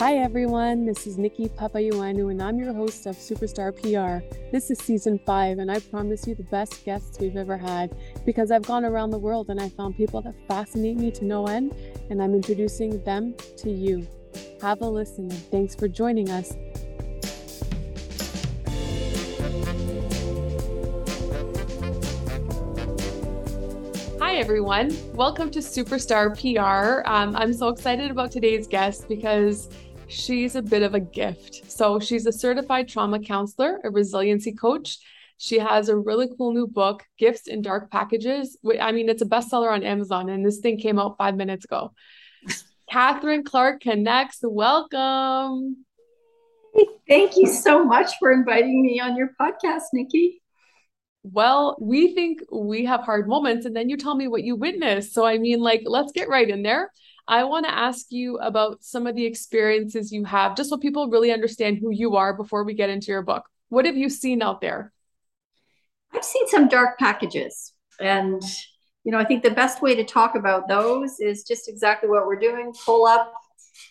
Hi everyone, this is Nikki Papayuanu and I'm your host of Superstar PR. This is season 5 and I promise you the best guests we've ever had because I've gone around the world and I found people that fascinate me to no end and I'm introducing them to you. Have a listen. Thanks for joining us. Hi, everyone. Welcome to Superstar PR. Um, I'm so excited about today's guest because she's a bit of a gift. So she's a certified trauma counselor, a resiliency coach. She has a really cool new book, Gifts in Dark Packages. I mean, it's a bestseller on Amazon, and this thing came out five minutes ago. Catherine Clark connects. Welcome. Thank you so much for inviting me on your podcast, Nikki. Well, we think we have hard moments, and then you tell me what you witnessed. So, I mean, like, let's get right in there. I want to ask you about some of the experiences you have, just so people really understand who you are before we get into your book. What have you seen out there? I've seen some dark packages. And, you know, I think the best way to talk about those is just exactly what we're doing pull up,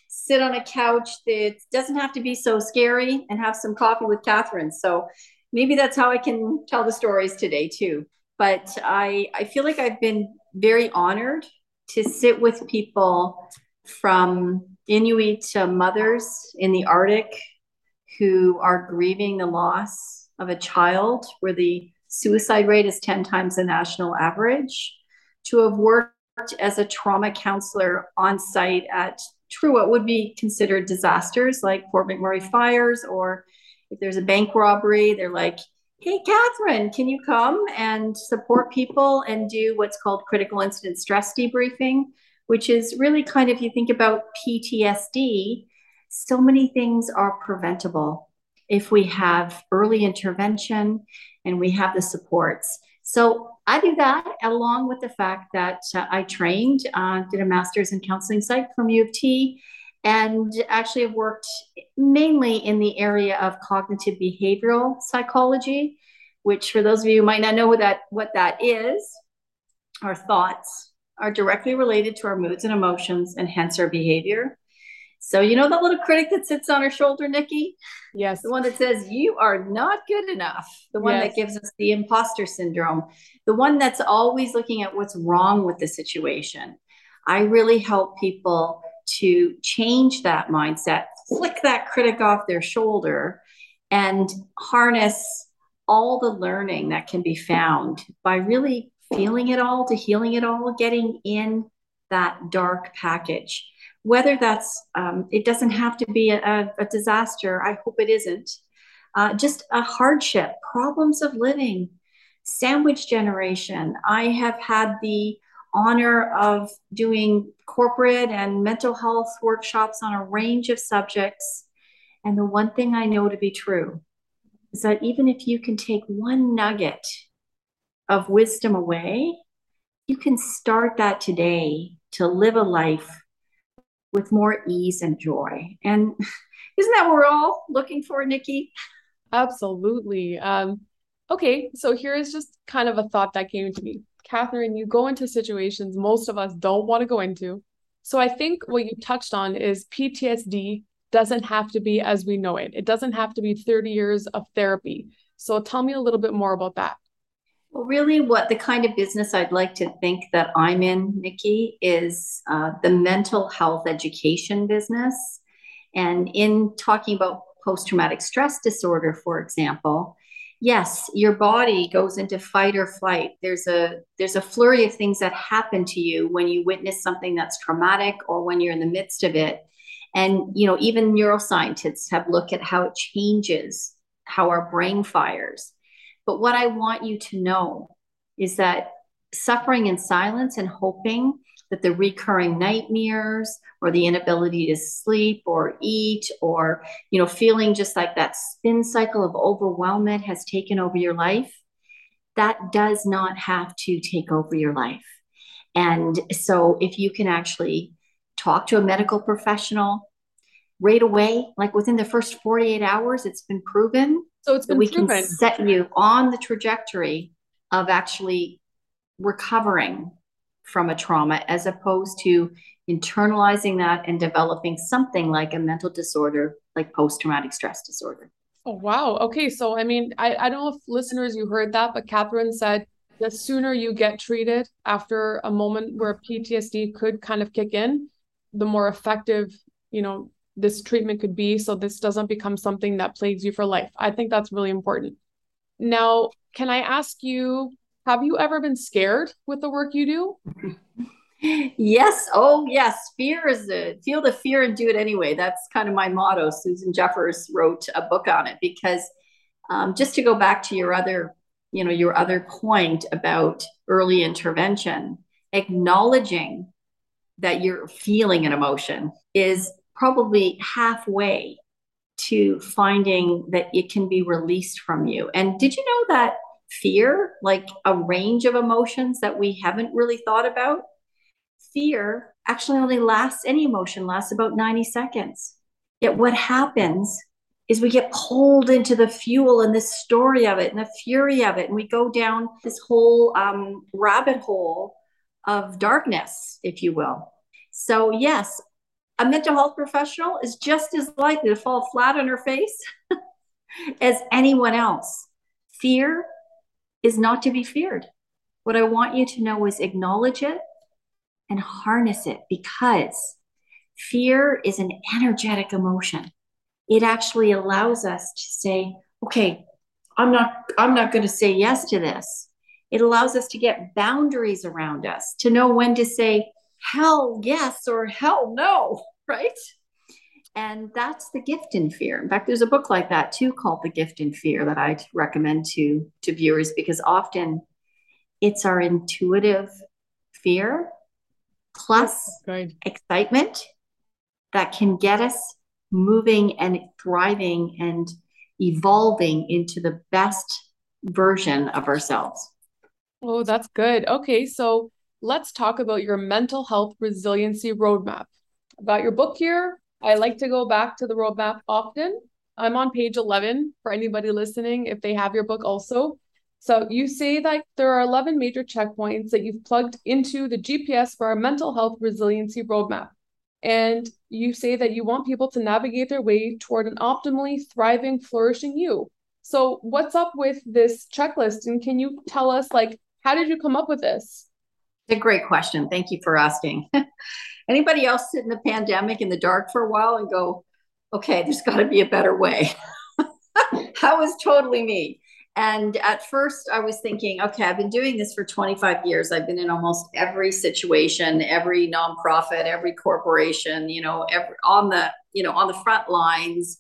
sit on a couch that doesn't have to be so scary, and have some coffee with Catherine. So maybe that's how I can tell the stories today, too. But I, I feel like I've been very honored to sit with people from Inuit to mothers in the Arctic who are grieving the loss of a child, where the suicide rate is 10 times the national average, to have worked as a trauma counselor on site at true what would be considered disasters like Fort McMurray fires, or if there's a bank robbery, they're like, hey, Catherine, can you come and support people and do what's called critical incident stress debriefing, which is really kind of, you think about PTSD, so many things are preventable if we have early intervention and we have the supports. So I do that along with the fact that uh, I trained, uh, did a master's in counseling psych from U of T, and actually have worked mainly in the area of cognitive behavioral psychology, which for those of you who might not know what that what that is, our thoughts are directly related to our moods and emotions and hence our behavior. So you know that little critic that sits on our shoulder, Nikki? Yes. The one that says you are not good enough. The one yes. that gives us the imposter syndrome. The one that's always looking at what's wrong with the situation. I really help people to change that mindset, flick that critic off their shoulder, and harness all the learning that can be found by really feeling it all to healing it all, getting in that dark package. Whether that's, um, it doesn't have to be a, a, disaster, I hope it isn't, uh, just a hardship, problems of living, sandwich generation. I have had the honor of doing corporate and mental health workshops on a range of subjects. And the one thing I know to be true is that even if you can take one nugget of wisdom away, you can start that today to live a life with more ease and joy. And isn't that what we're all looking for, Nikki? Absolutely. Um, okay, so here is just kind of a thought that came to me. Catherine, you go into situations most of us don't want to go into. So I think what you touched on is PTSD doesn't have to be as we know it. It doesn't have to be 30 years of therapy. So tell me a little bit more about that. Well, really, what the kind of business I'd like to think that I'm in, Nikki, is uh, the mental health education business. And in talking about post traumatic stress disorder, for example, yes your body goes into fight or flight. There's a there's a flurry of things that happen to you when you witness something that's traumatic or when you're in the midst of it. And you know even neuroscientists have looked at how it changes how our brain fires. But what i want you to know is that suffering in silence and hoping that the recurring nightmares or the inability to sleep or eat or you know feeling just like that spin cycle of overwhelmment has taken over your life that does not have to take over your life and so if you can actually talk to a medical professional right away like within the first 48 hours it's been proven so it's been we proven. can set you on the trajectory of actually recovering from a trauma as opposed to internalizing that and developing something like a mental disorder like post-traumatic stress disorder. Oh wow. Okay. So I mean, I, I don't know if listeners you heard that, but Catherine said the sooner you get treated after a moment where PTSD could kind of kick in, the more effective, you know, this treatment could be. So this doesn't become something that plagues you for life. I think that's really important. Now, can I ask you, have you ever been scared with the work you do? yes. Oh, yes. Fear is a feel the fear and do it anyway. That's kind of my motto. Susan Jeffers wrote a book on it because um, just to go back to your other, you know, your other point about early intervention, acknowledging that you're feeling an emotion is probably halfway to finding that it can be released from you. And did you know that fear, like a range of emotions that we haven't really thought about, fear actually only lasts, any emotion lasts about 90 seconds. Yet what happens is we get pulled into the fuel and the story of it and the fury of it. And we go down this whole um, rabbit hole of darkness, if you will. So, yes, a mental health professional is just as likely to fall flat on her face as anyone else. Fear is not to be feared. What I want you to know is acknowledge it and harness it because fear is an energetic emotion. It actually allows us to say, okay, I'm not I'm not going to say yes to this. It allows us to get boundaries around us, to know when to say hell yes or hell no, right? And that's the gift in fear. In fact, there's a book like that too called The Gift in Fear that I'd recommend to to viewers because often it's our intuitive fear plus excitement that can get us moving and thriving and evolving into the best version of ourselves. Oh, that's good. Okay, so let's talk about your mental health resiliency roadmap. About your book here, I like to go back to the roadmap often. I'm on page 11 for anybody listening if they have your book also. So you say that there are 11 major checkpoints that you've plugged into the GPS for our mental health resiliency roadmap. And you say that you want people to navigate their way toward an optimally thriving, flourishing you. So what's up with this checklist? And can you tell us like how did you come up with this? A great question. Thank you for asking. Anybody else sit in the pandemic in the dark for a while and go, okay, there's got to be a better way? that was totally me. And at first, I was thinking, okay, I've been doing this for 25 years. I've been in almost every situation, every nonprofit, every corporation, you know, every, on the, you know, on the front lines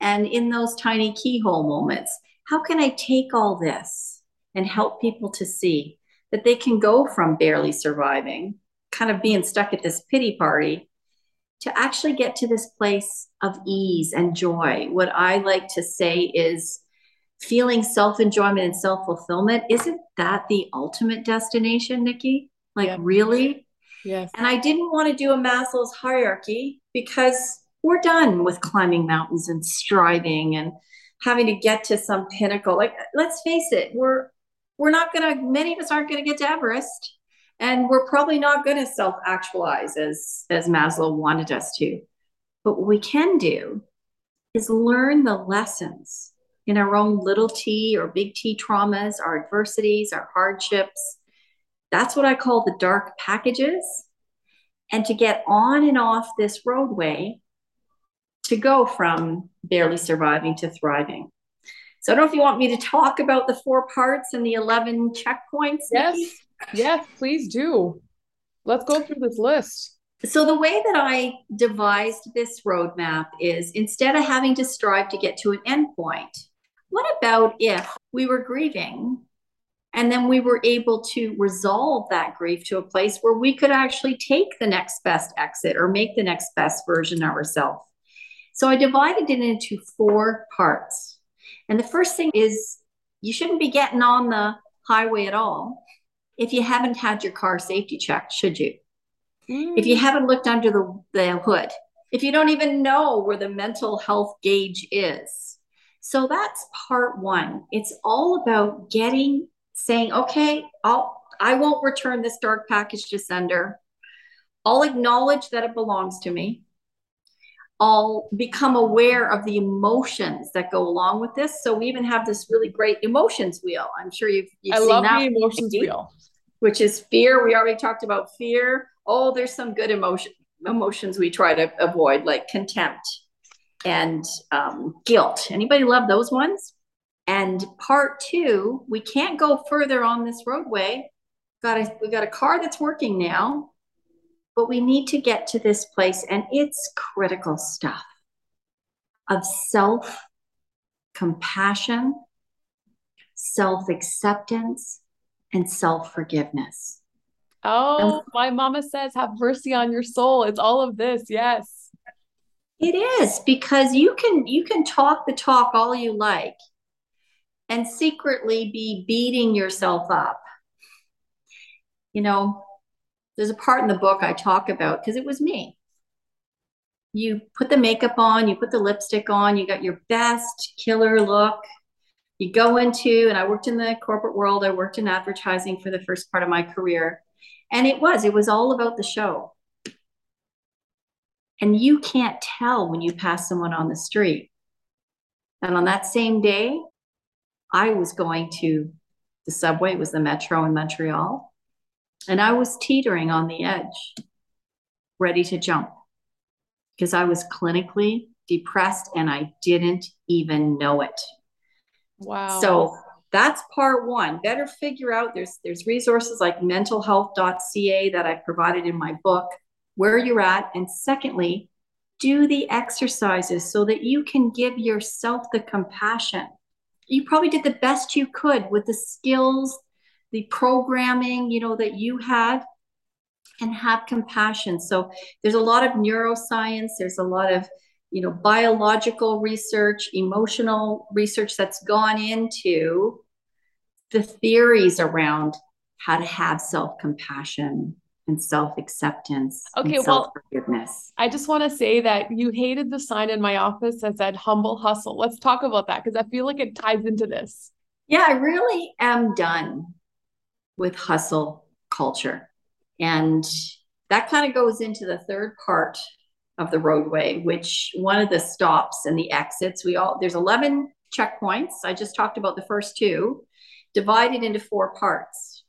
and in those tiny keyhole moments. How can I take all this and help people to see that they can go from barely surviving, kind of being stuck at this pity party, to actually get to this place of ease and joy? What I like to say is, feeling self enjoyment and self fulfillment, isn't that the ultimate destination, Nikki? Like, yeah. really? Yes. And I didn't want to do a Maslow's hierarchy because we're done with climbing mountains and striving and having to get to some pinnacle. Like, let's face it, we're we're not gonna. Many of us aren't gonna get to Everest, and we're probably not going to self actualize as as Maslow wanted us to. But what we can do is learn the lessons in our own little t or big T traumas, our adversities, our hardships. That's what I call the dark packages. And to get on and off this roadway to go from barely surviving to thriving. So I don't know if you want me to talk about the four parts and the 11 checkpoints. Yes. Yes, please do. Let's go through this list. So, the way that I devised this roadmap is instead of having to strive to get to an endpoint, what about if we were grieving and then we were able to resolve that grief to a place where we could actually take the next best exit or make the next best version of ourselves? So I divided it into four parts. And the first thing is you shouldn't be getting on the highway at all if you haven't had your car safety checked, should you? Mm. If you haven't looked under the, the hood, if you don't even know where the mental health gauge is, so that's part one. It's all about getting, saying, okay, I'll, I won't return this dark package to sender. I'll acknowledge that it belongs to me. I'll become aware of the emotions that go along with this. So we even have this really great emotions wheel. I'm sure you've, you've I seen love that the emotions wheel. Which is fear. We already talked about fear. Oh, there's some good emotion emotions we try to avoid, like contempt and um, guilt. Anybody love those ones? And part two, we can't go further on this roadway. Got a, we got a car that's working now, but we need to get to this place, and it's critical stuff of self compassion, self acceptance, and self forgiveness. Oh, my mama says, have mercy on your soul. It's all of this. Yes. It is because you can you can talk the talk all you like and secretly be beating yourself up. You know, there's a part in the book I talk about because it was me. You put the makeup on, you put the lipstick on, you got your best killer look. You go into, and I worked in the corporate world, I worked in advertising for the first part of my career. And it was, it was all about the show. And you can't tell when you pass someone on the street. And on that same day, I was going to the subway, it was the metro in Montreal, and I was teetering on the edge, ready to jump because I was clinically depressed and I didn't even know it. Wow. So that's part one. Better figure out there's there's resources like mentalhealth.ca that I provided in my book where you're at. And secondly, do the exercises so that you can give yourself the compassion you probably did the best you could with the skills, the programming, you know, that you had and have compassion. So there's a lot of neuroscience, there's a lot of, you know, biological research, emotional research that's gone into the theories around how to have self-compassion and self-acceptance okay well i just want to say that you hated the sign in my office that said humble hustle. Let's talk about that because i feel like it ties into this. Yeah i really am done with hustle culture and that kind of goes into the third part of the roadway which one of the stops and the exits we all there's 11 checkpoints i just talked about the first two divided into four parts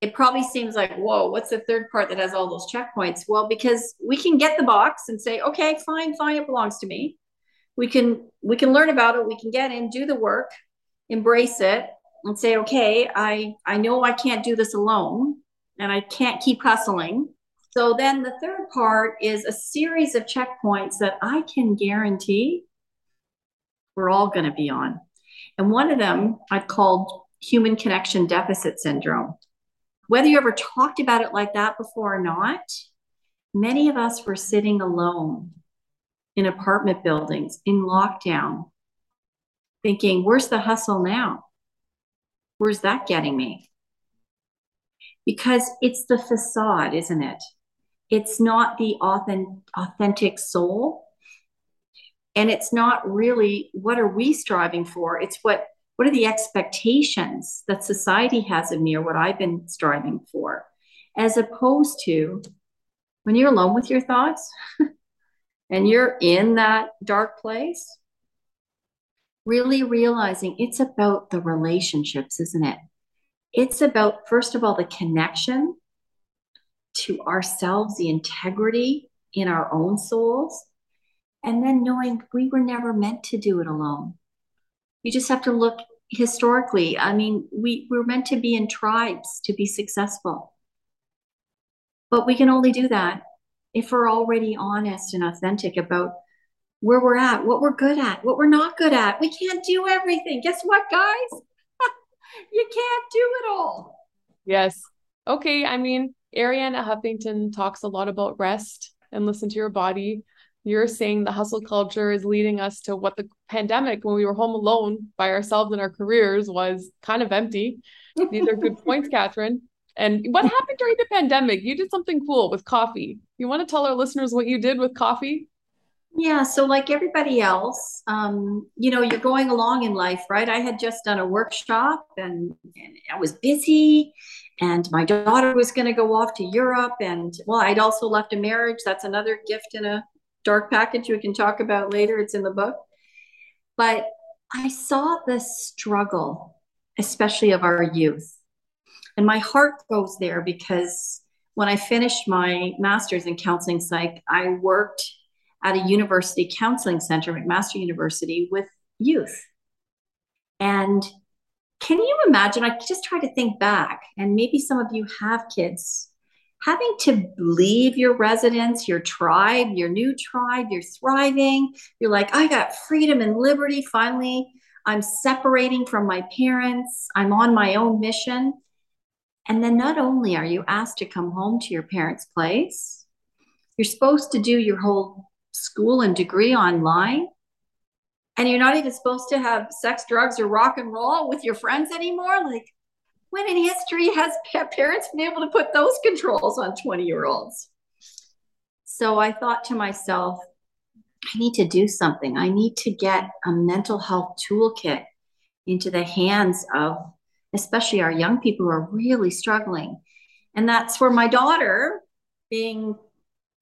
it probably seems like, whoa, what's the third part that has all those checkpoints? Well, because we can get the box and say, okay, fine, fine, it belongs to me. We can we can learn about it, we can get in, do the work, embrace it, and say, okay, I I know I can't do this alone and I can't keep hustling. So then the third part is a series of checkpoints that I can guarantee we're all going to be on. And one of them I've called human connection deficit syndrome whether you ever talked about it like that before or not, many of us were sitting alone in apartment buildings in lockdown, thinking, where's the hustle now? Where's that getting me? Because it's the facade, isn't it? It's not the authentic soul. And it's not really what are we striving for? It's what what are the expectations that society has of me or what I've been striving for? As opposed to when you're alone with your thoughts and you're in that dark place, really realizing it's about the relationships, isn't it? It's about, first of all, the connection to ourselves, the integrity in our own souls, and then knowing we were never meant to do it alone. You just have to look historically. I mean, we, we're meant to be in tribes to be successful. But we can only do that if we're already honest and authentic about where we're at, what we're good at, what we're not good at. We can't do everything. Guess what, guys? you can't do it all. Yes. Okay. I mean, Arianna Huffington talks a lot about rest and listen to your body you're saying the hustle culture is leading us to what the pandemic when we were home alone by ourselves in our careers was kind of empty these are good points catherine and what happened during the pandemic you did something cool with coffee you want to tell our listeners what you did with coffee yeah so like everybody else um, you know you're going along in life right i had just done a workshop and, and i was busy and my daughter was going to go off to Europe. And well, I'd also left a marriage. That's another gift in a dark package we can talk about later. It's in the book. But I saw the struggle, especially of our youth. And my heart goes there because when I finished my master's in counseling psych, I worked at a university counseling center, McMaster University, with youth. And can you imagine? I just try to think back, and maybe some of you have kids having to leave your residence, your tribe, your new tribe, you're thriving. You're like, I got freedom and liberty. Finally, I'm separating from my parents. I'm on my own mission. And then not only are you asked to come home to your parents' place, you're supposed to do your whole school and degree online and you're not even supposed to have sex, drugs, or rock and roll with your friends anymore. Like, when in history has parents been able to put those controls on 20 year olds? So I thought to myself, I need to do something. I need to get a mental health toolkit into the hands of especially our young people who are really struggling. And that's where my daughter, being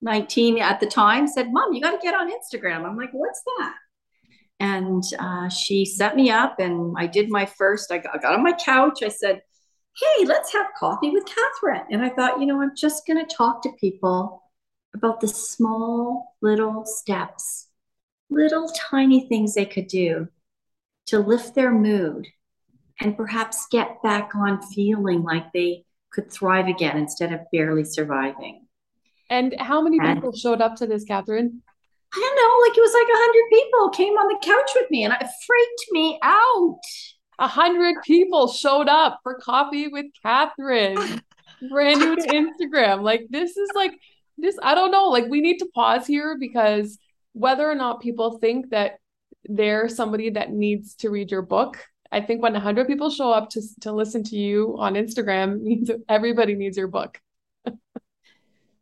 19 at the time, said, Mom, you got to get on Instagram. I'm like, What's that? And uh, she set me up, and I did my first. I got, I got on my couch. I said, Hey, let's have coffee with Catherine. And I thought, you know, I'm just going to talk to people about the small little steps, little tiny things they could do to lift their mood and perhaps get back on feeling like they could thrive again instead of barely surviving. And how many people showed up to this, Catherine? I don't know, like it was like a hundred people came on the couch with me and it freaked me out. A hundred people showed up for coffee with Catherine. Brand new to Instagram. Like this is like this, I don't know. Like we need to pause here because whether or not people think that they're somebody that needs to read your book, I think when 100 people show up to, to listen to you on Instagram means everybody needs your book.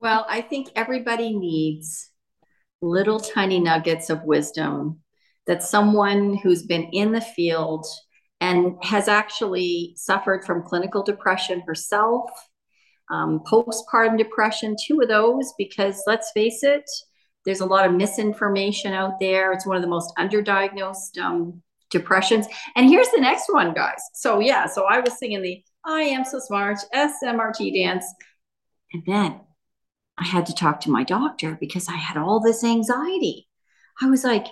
Well, I think everybody needs little tiny nuggets of wisdom that someone who's been in the field and has actually suffered from clinical depression herself, um, postpartum depression, two of those, because let's face it, there's a lot of misinformation out there. It's one of the most underdiagnosed um, depressions. And here's the next one, guys. So, yeah, so I was singing the I Am So Smart SMRT dance. And then I had to talk to my doctor because I had all this anxiety. I was like,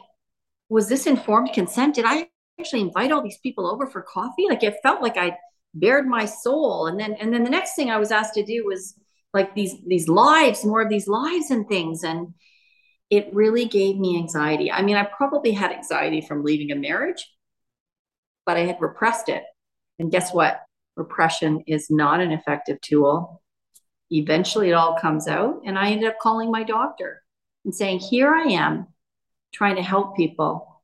was this informed consent? Did I actually invite all these people over for coffee? Like it felt like I bared my soul. And then and then the next thing I was asked to do was like these these lives, more of these lives and things. And it really gave me anxiety. I mean, I probably had anxiety from leaving a marriage, but I had repressed it. And guess what? Repression is not an effective tool eventually it all comes out. And I ended up calling my doctor and saying, Here I am trying to help people,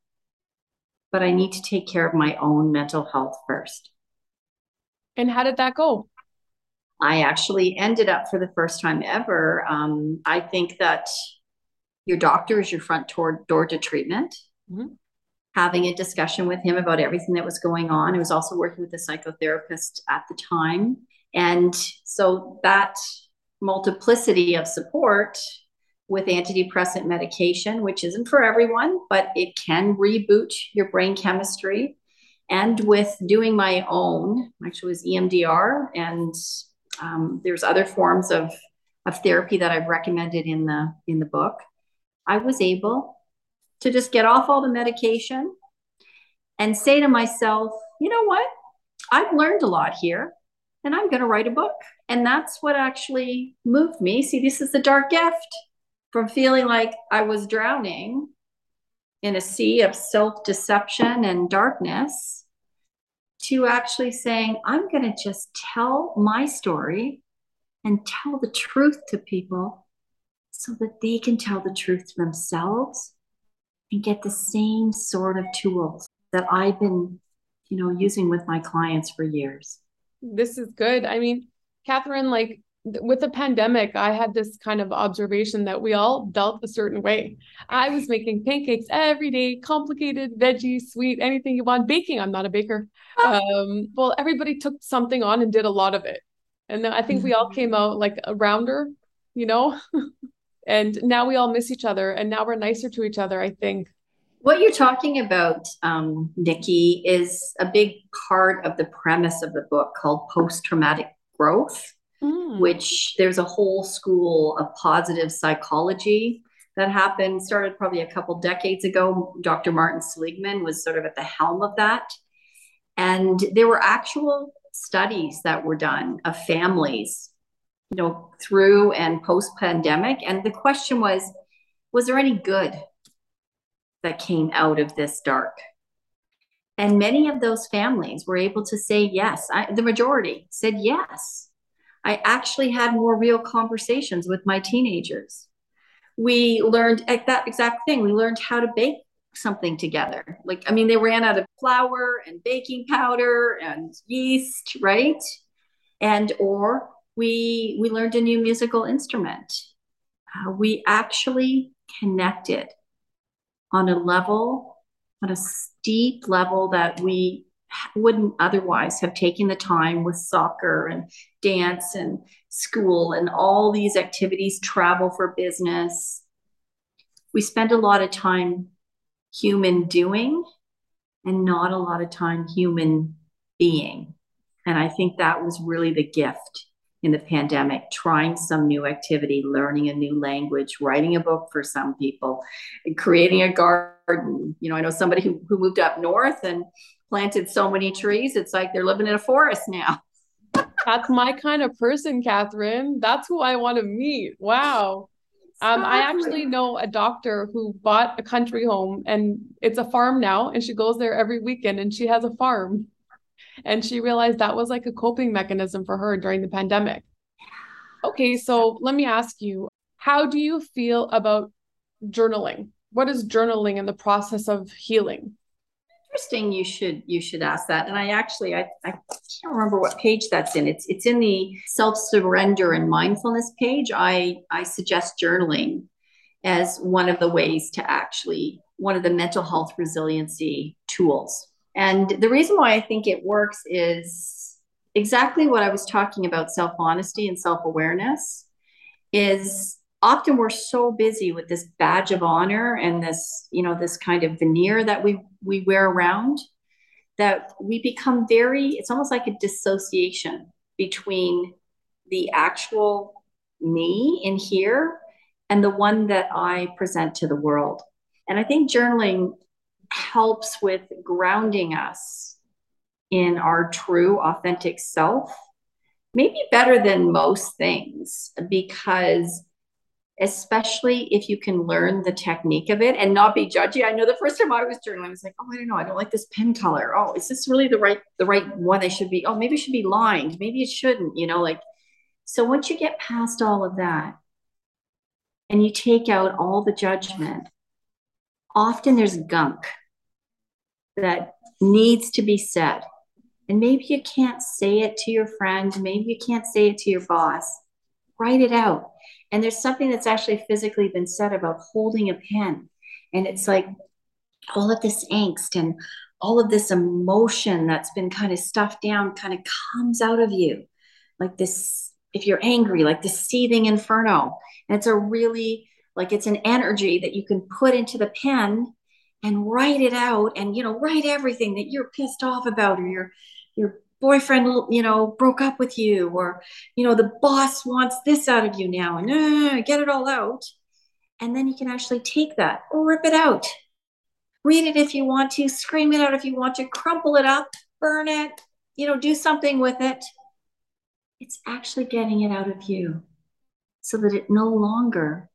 but I need to take care of my own mental health first. And how did that go? I actually ended up for the first time ever. Um, I think that your doctor is your front door, door to treatment. Mm-hmm. Having a discussion with him about everything that was going on. I was also working with a psychotherapist at the time and so that multiplicity of support with antidepressant medication, which isn't for everyone, but it can reboot your brain chemistry. And with doing my own, actually was EMDR, and um, there's other forms of, of therapy that I've recommended in the in the book. I was able to just get off all the medication and say to myself, you know what? I've learned a lot here and I'm going to write a book. And that's what actually moved me. See, this is the dark gift from feeling like I was drowning in a sea of self deception and darkness to actually saying, I'm going to just tell my story and tell the truth to people so that they can tell the truth to themselves and get the same sort of tools that I've been, you know, using with my clients for years this is good. I mean, Catherine, like with the pandemic, I had this kind of observation that we all dealt a certain way. I was making pancakes every day, complicated, veggie, sweet, anything you want. Baking, I'm not a baker. Um, well, everybody took something on and did a lot of it. And then I think we all came out like a rounder, you know? and now we all miss each other and now we're nicer to each other, I think. What you're talking about, um, Nikki, is a big part of the premise of the book called post traumatic growth, mm. which there's a whole school of positive psychology that happened, started probably a couple decades ago. Dr. Martin Seligman was sort of at the helm of that. And there were actual studies that were done of families, you know, through and post pandemic. And the question was, was there any good that came out of this dark? And many of those families were able to say yes. I, the majority said yes. I actually had more real conversations with my teenagers. We learned that exact thing. We learned how to bake something together. Like, I mean, they ran out of flour and baking powder and yeast, right? And or we we learned a new musical instrument. Uh, we actually connected on a level, on a steep level that we wouldn't otherwise have taken the time with soccer and dance and school and all these activities, travel for business. We spend a lot of time human doing and not a lot of time human being. And I think that was really the gift in the pandemic trying some new activity, learning a new language, writing a book for some people, creating a garden. You know, I know somebody who, who moved up north and planted so many trees, it's like they're living in a forest now. That's my kind of person, Catherine. That's who I want to meet. Wow. Um, I actually know a doctor who bought a country home and it's a farm now, and she goes there every weekend and she has a farm. And she realized that was like a coping mechanism for her during the pandemic. Okay, so let me ask you how do you feel about journaling? What is journaling in the process of healing? interesting you should you should ask that and i actually I, I can't remember what page that's in it's it's in the self surrender and mindfulness page i i suggest journaling as one of the ways to actually one of the mental health resiliency tools and the reason why i think it works is exactly what i was talking about self honesty and self awareness is often we're so busy with this badge of honor and this you know this kind of veneer that we we wear around that we become very it's almost like a dissociation between the actual me in here and the one that i present to the world. And i think journaling helps with grounding us in our true authentic self maybe better than most things because especially if you can learn the technique of it and not be judgy. I know the first time I was journaling, I was like, oh, I don't know, I don't like this pen color. Oh, is this really the right the right one I should be? Oh, maybe it should be lined. Maybe it shouldn't, you know, like so once you get past all of that and you take out all the judgment, often there's gunk that needs to be said. And maybe you can't say it to your friend, maybe you can't say it to your boss. Write it out and there's something that's actually physically been said about holding a pen. And it's like all of this angst and all of this emotion that's been kind of stuffed down kind of comes out of you. Like this, if you're angry, like this seething inferno. And it's a really, like it's an energy that you can put into the pen and write it out and, you know, write everything that you're pissed off about or you're, you're boyfriend you know broke up with you or you know the boss wants this out of you now and uh, get it all out. And then you can actually take that or rip it out. Read it if you want to scream it out if you want to crumple it up burn it you know do something with it. It's actually getting it out of you so that it no longer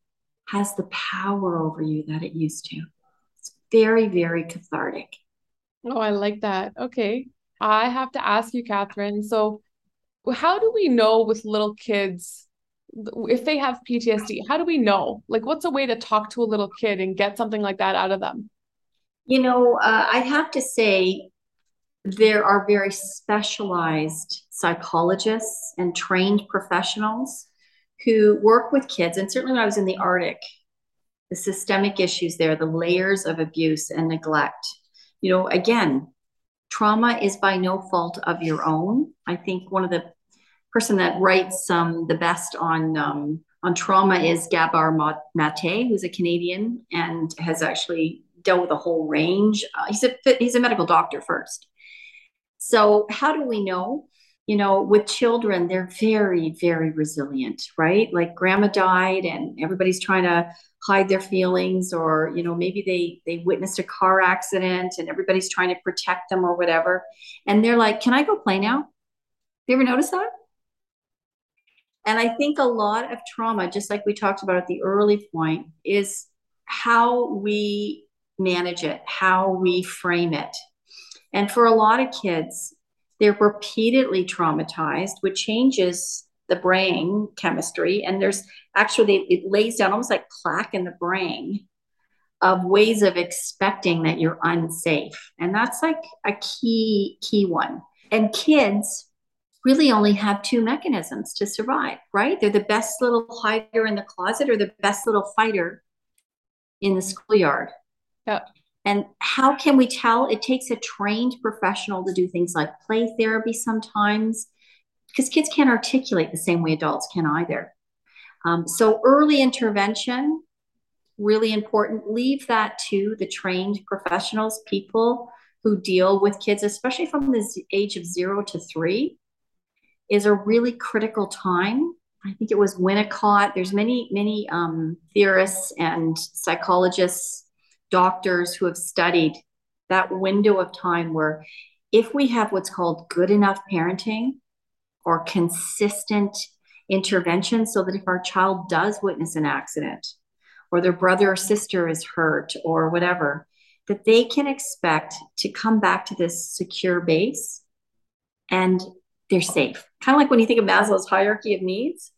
has the power over you that it used to it's very very cathartic oh i like that okay I have to ask you, Catherine. So, how do we know with little kids if they have PTSD? How do we know? Like, what's a way to talk to a little kid and get something like that out of them? You know, uh, I have to say, there are very specialized psychologists and trained professionals who work with kids. And certainly, when I was in the Arctic, the systemic issues there, the layers of abuse and neglect. You know, again, trauma is by no fault of your own. I think one of the person that writes um, the best on um, on trauma is Gabor Mate, who's a Canadian and has actually dealt with a whole range. Uh, he's a he's a medical doctor first. So how do we know? You know, with children, they're very, very resilient, right? Like grandma died and everybody's trying to hide their feelings or, you know, maybe they they witnessed a car accident and everybody's trying to protect them or whatever. And they're like, "Can I go play now?" You ever notice that? And I think a lot of trauma, just like we talked about at the early point, is how we manage it, how we frame it. And for a lot of kids, they're repeatedly traumatized, which changes the brain chemistry. And there's actually, it lays down almost like plaque in the brain of ways of expecting that you're unsafe. And that's like a key, key one. And kids really only have two mechanisms to survive, right? They're the best little hider in the closet or the best little fighter in the schoolyard. Yeah. And how can we tell? It takes a trained professional to do things like play therapy sometimes, because kids can't articulate the same way adults can either. Um, so early intervention, really important. Leave that to the trained professionals, people who deal with kids, especially from the age of zero to three, is a really critical time. I think it was Winnicott. There's many, many um, theorists and psychologists doctors who have studied that window of time where if we have what's called good enough parenting or consistent intervention so that if our child does witness an accident or their brother or sister is hurt or whatever that they can expect to come back to this secure base and they're safe. Kind of like when you think of maslow's hierarchy of needs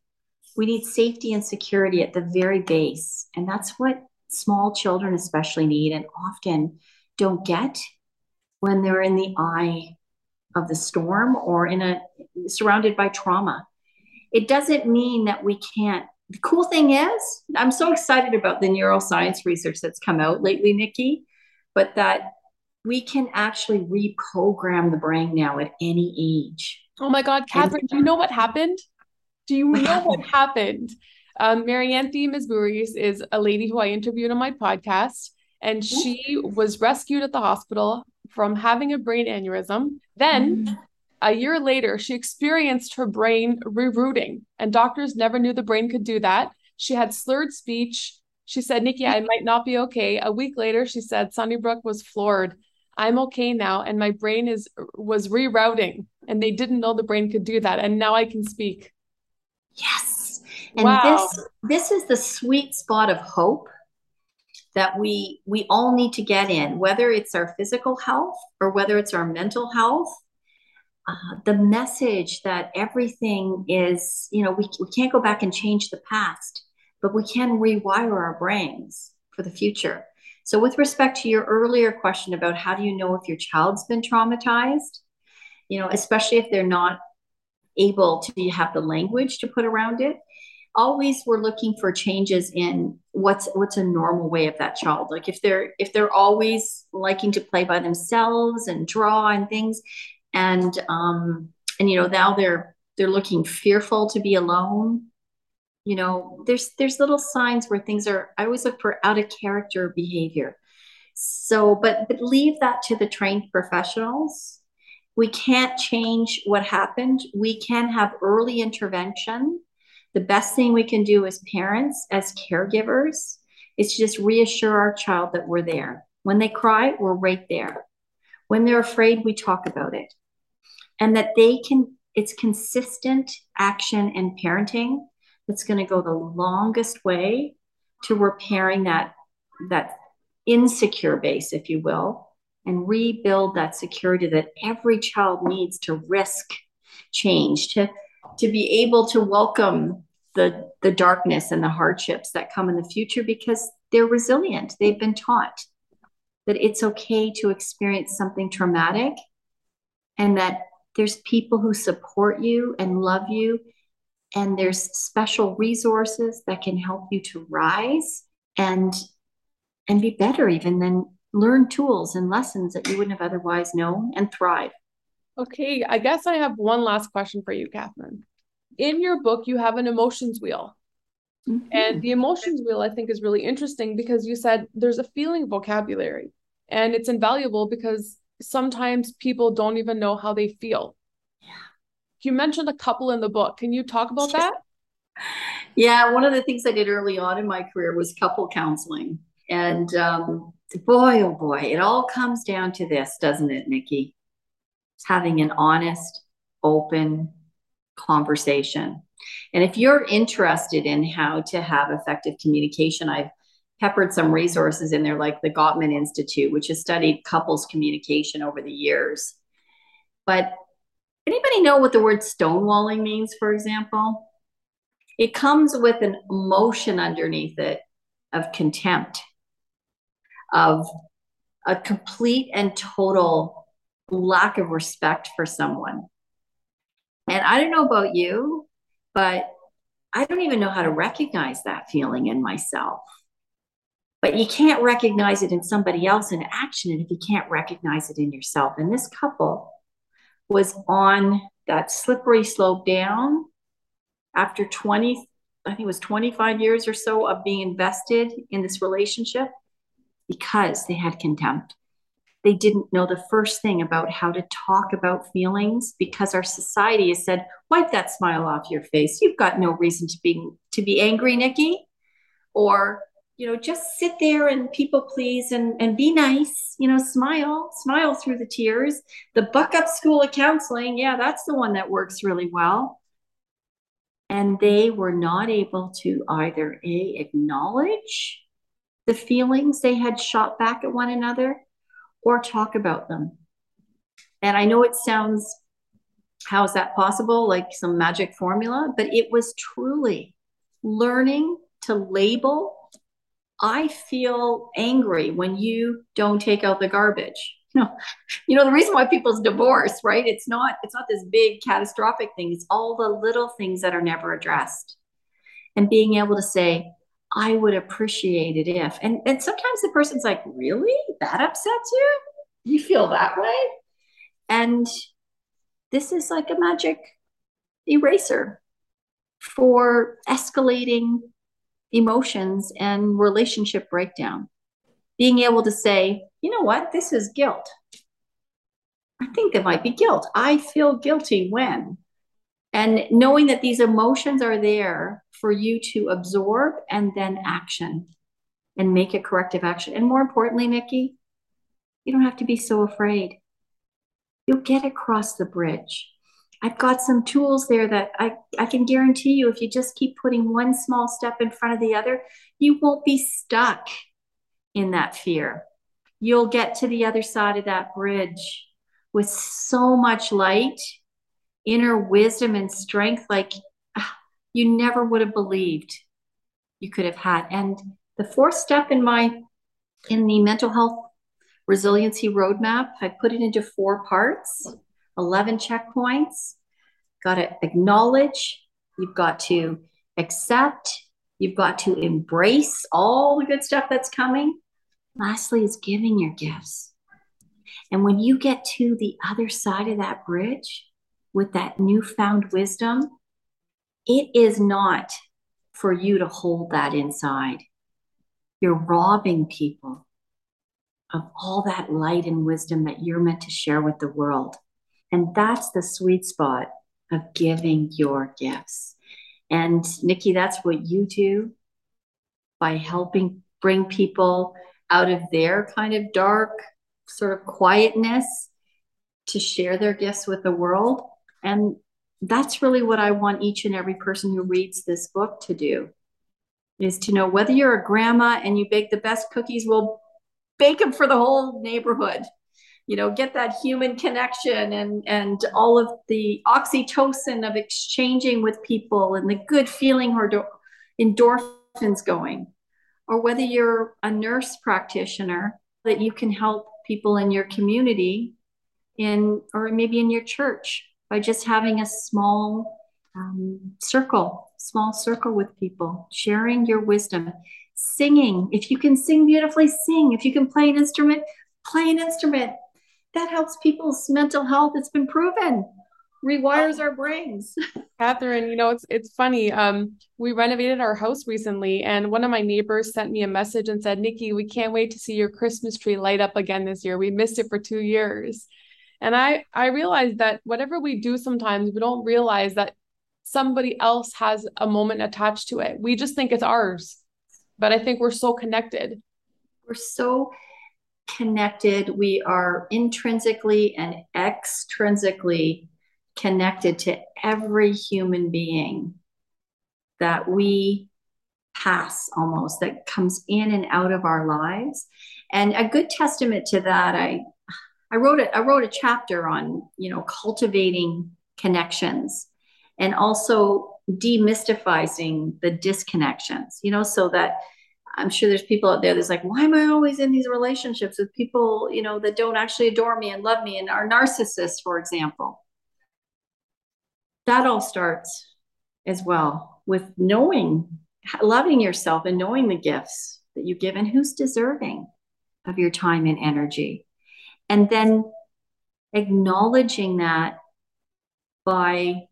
we need safety and security at the very base. And that's what small children especially need and often don't get when they're in the eye of the storm or in a surrounded by trauma. It doesn't mean that we can't. The cool thing is, I'm so excited about the neuroscience research that's come out lately, Nikki, but that we can actually reprogram the brain now at any age. Oh my God, Catherine, do you know what happened? Do you know what happened? Um, Marianne Thieme is a lady who I interviewed on my podcast, and she was rescued at the hospital from having a brain aneurysm. Then, mm-hmm. a year later, she experienced her brain rerouting, and doctors never knew the brain could do that. She had slurred speech. She said, Nikki, I might not be okay. A week later, she said, Sunnybrook was floored. I'm okay now, and my brain is was rerouting, and they didn't know the brain could do that, and now I can speak. Yes and wow. this this is the sweet spot of hope that we we all need to get in whether it's our physical health or whether it's our mental health uh, the message that everything is you know we, we can't go back and change the past but we can rewire our brains for the future so with respect to your earlier question about how do you know if your child's been traumatized you know especially if they're not able to have the language to put around it always we're looking for changes in what's what's a normal way of that child. Like if they're if they're always liking to play by themselves and draw and things and um and you know now they're they're looking fearful to be alone you know there's there's little signs where things are i always look for out of character behavior. So but but leave that to the trained professionals. We can't change what happened. We can have early intervention the best thing we can do as parents, as caregivers, is just reassure our child that we're there. When they cry, we're right there. When they're afraid, we talk about it. And that they can, it's consistent action and parenting that's going to go the longest way to repairing that, that insecure base, if you will, and rebuild that security that every child needs to risk change, to to be able to welcome the the darkness and the hardships that come in the future because they're resilient. They've been taught that it's okay to experience something traumatic and that there's people who support you and love you and there's special resources that can help you to rise and and be better even than learn tools and lessons that you wouldn't have otherwise known and thrive Okay, I guess I have one last question for you, Catherine. in your book, you have an emotions wheel. Mm-hmm. And the emotions wheel, I think, is really interesting because you said there's a feeling vocabulary and it's invaluable because sometimes people don't even know how they feel. Yeah. You mentioned a couple in the book. Can you talk about that? Yeah, one of the things I did early on in my career was couple counseling. And um, boy, oh boy, it all comes down to this, doesn't it, Nikki? It's having an honest, open conversation. And if you're interested in how to have effective communication, I've peppered some resources in there, like the Gottman Institute, which has studied couples communication over the years. But anybody know what the word stonewalling means, for example? It comes with an emotion underneath it of contempt, of a complete and total lack of respect for someone. And I don't know about you, but I don't even know how to recognize that feeling in myself. But you can't recognize it in somebody else in action and if you can't recognize it in yourself. And this couple was on that slippery slope down after 20, I think it was 25 years or so of being invested in this relationship because they had contempt they didn't know the first thing about how to talk about feelings because our society has said wipe that smile off your face. You've got no reason to be to be angry nikki. Or you know just sit there and people please and and be nice you know smile smile through the tears. The buck up school of counseling yeah that's the one that works really well. And they were not able to either a acknowledge the feelings they had shot back at one another or talk about them. And I know it sounds, how is that possible? Like some magic formula, but it was truly learning to label. I feel angry when you don't take out the garbage. You know, you know the reason why people's divorce, right? It's not it's not this big catastrophic thing. It's all the little things that are never addressed. And being able to say, I would appreciate it if. And, and sometimes the person's like, really? That upsets you? You feel that way? And this is like a magic eraser for escalating emotions and relationship breakdown. Being able to say, you know what, this is guilt. I think there might be guilt. I feel guilty when. And knowing that these emotions are there for you to absorb and then action and make a corrective action. And more importantly, Nikki, you don't have to be so afraid. You'll get across the bridge. I've got some tools there that I, I can guarantee you, if you just keep putting one small step in front of the other, you won't be stuck in that fear. You'll get to the other side of that bridge with so much light inner wisdom and strength like ah, you never would have believed you could have had. And the fourth step in my in the mental health resiliency roadmap, I put it into four parts, 11 checkpoints. Got to acknowledge, you've got to accept, you've got to embrace all the good stuff that's coming. Lastly, is giving your gifts. And when you get to the other side of that bridge, with that newfound wisdom, it is not for you to hold that inside. You're robbing people of all that light and wisdom that you're meant to share with the world. And that's the sweet spot of giving your gifts. And Nikki, that's what you do by helping bring people out of their kind of dark sort of quietness to share their gifts with the world and that's really what I want each and every person who reads this book to do is to know whether you're a grandma and you bake the best cookies, well, bake them for the whole neighborhood. You know, get that human connection and and all of the oxytocin of exchanging with people and the good feeling or endorphins going. Or whether you're a nurse practitioner that you can help people in your community in or maybe in your church by just having a small um, circle, small circle with people, sharing your wisdom, singing. If you can sing beautifully, sing. If you can play an instrument, play an instrument. That helps people's mental health. It's been proven. rewires our brains. Catherine, you know, it's it's funny. Um, we renovated our house recently, and one of my neighbors sent me a message and said, Nikki, we can't wait to see your Christmas tree light up again this year. We missed it for two years. And I I realized that whatever we do sometimes we don't realize that somebody else has a moment attached to it. We just think it's ours. But I think we're so connected. We're so connected. We are intrinsically and extrinsically connected to every human being that we pass almost that comes in and out of our lives and a good testament to that i i wrote it i wrote a chapter on you know cultivating connections and also demystifying the disconnections you know so that i'm sure there's people out there that's like why am i always in these relationships with people you know that don't actually adore me and love me and are narcissists for example that all starts as well with knowing, loving yourself and knowing the gifts that you give and who's deserving of your time and energy. And then acknowledging that by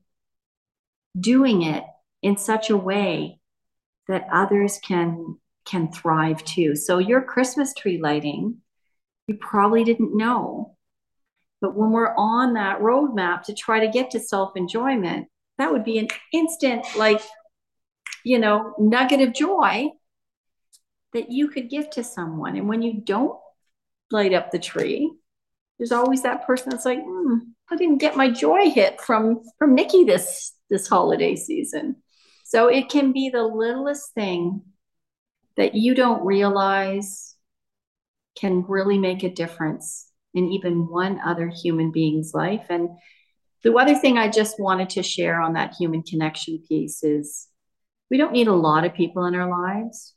doing it in such a way that others can can thrive too. So your Christmas tree lighting, you probably didn't know but when we're on that roadmap to try to get to self enjoyment, that would be an instant, like, you know, nugget of joy that you could give to someone. And when you don't light up the tree, there's always that person that's like, hmm, I didn't get my joy hit from from Nikki this this holiday season. So it can be the littlest thing that you don't realize can really make a difference in even one other human being's life. And the other thing I just wanted to share on that human connection piece is we don't need a lot of people in our lives.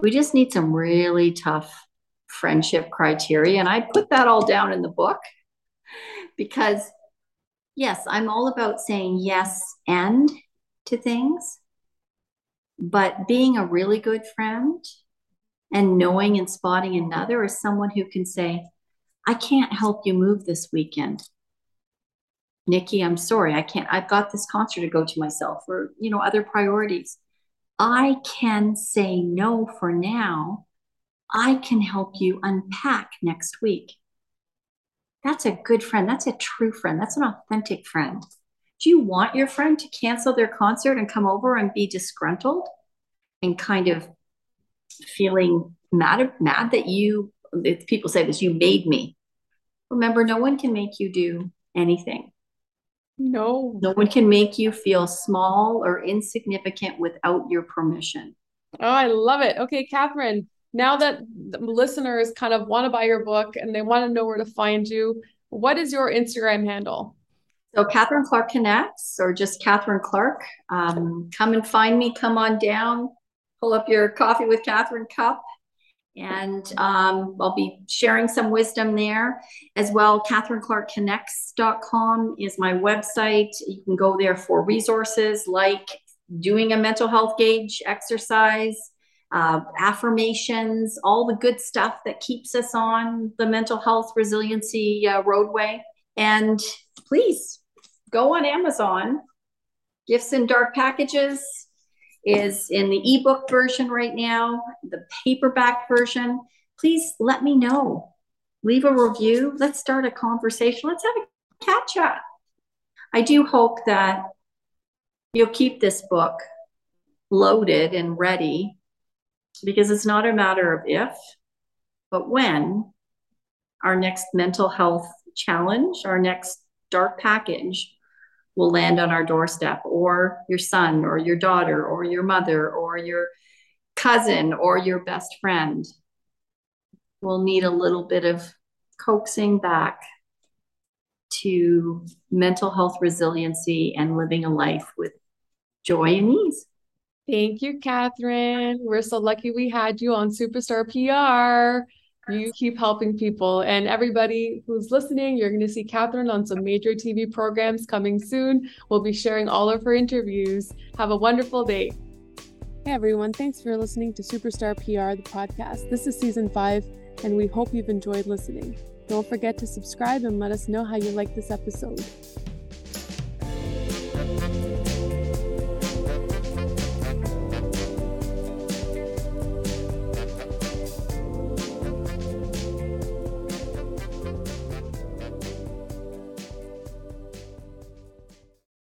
We just need some really tough friendship criteria. And I put that all down in the book because, yes, I'm all about saying yes and to things. But being a really good friend and knowing and spotting another is someone who can say, I can't help you move this weekend. Nikki, I'm sorry. I can't, I've got this concert to go to myself or, you know, other priorities. I can say no for now. I can help you unpack next week. That's a good friend. That's a true friend. That's an authentic friend. Do you want your friend to cancel their concert and come over and be disgruntled and kind of feeling mad, mad that you, people say this, you made me. Remember, no one can make you do anything. No. No one can make you feel small or insignificant without your permission. Oh, I love it. Okay, Catherine, now that listeners kind of want to buy your book and they want to know where to find you, what is your Instagram handle? So, Catherine Clark Connects or just Catherine Clark. Um, come and find me. Come on down. Pull up your coffee with Catherine cup and um, I'll be sharing some wisdom there as well. CatherineClarkConnects.com is my website. You can go there for resources like doing a mental health gauge exercise, uh, affirmations, all the good stuff that keeps us on the mental health resiliency uh, roadway. And please go on Amazon, gifts in dark packages is in the ebook version right now, the paperback version. Please let me know. Leave a review. Let's start a conversation. Let's have a catch up. I do hope that you'll keep this book loaded and ready because it's not a matter of if, but when our next mental health challenge, our next dark package will land on our doorstep, or your son, or your daughter, or your mother, or your cousin, or your best friend will need a little bit of coaxing back to mental health resiliency and living a life with joy and ease. Thank you, Catherine. We're so lucky we had you on Superstar PR. You keep helping people. And everybody who's listening, you're going to see Catherine on some major TV programs coming soon. We'll be sharing all of her interviews. Have a wonderful day. Hey, everyone. Thanks for listening to Superstar PR, the podcast. This is season five, and we hope you've enjoyed listening. Don't forget to subscribe and let us know how you like this episode.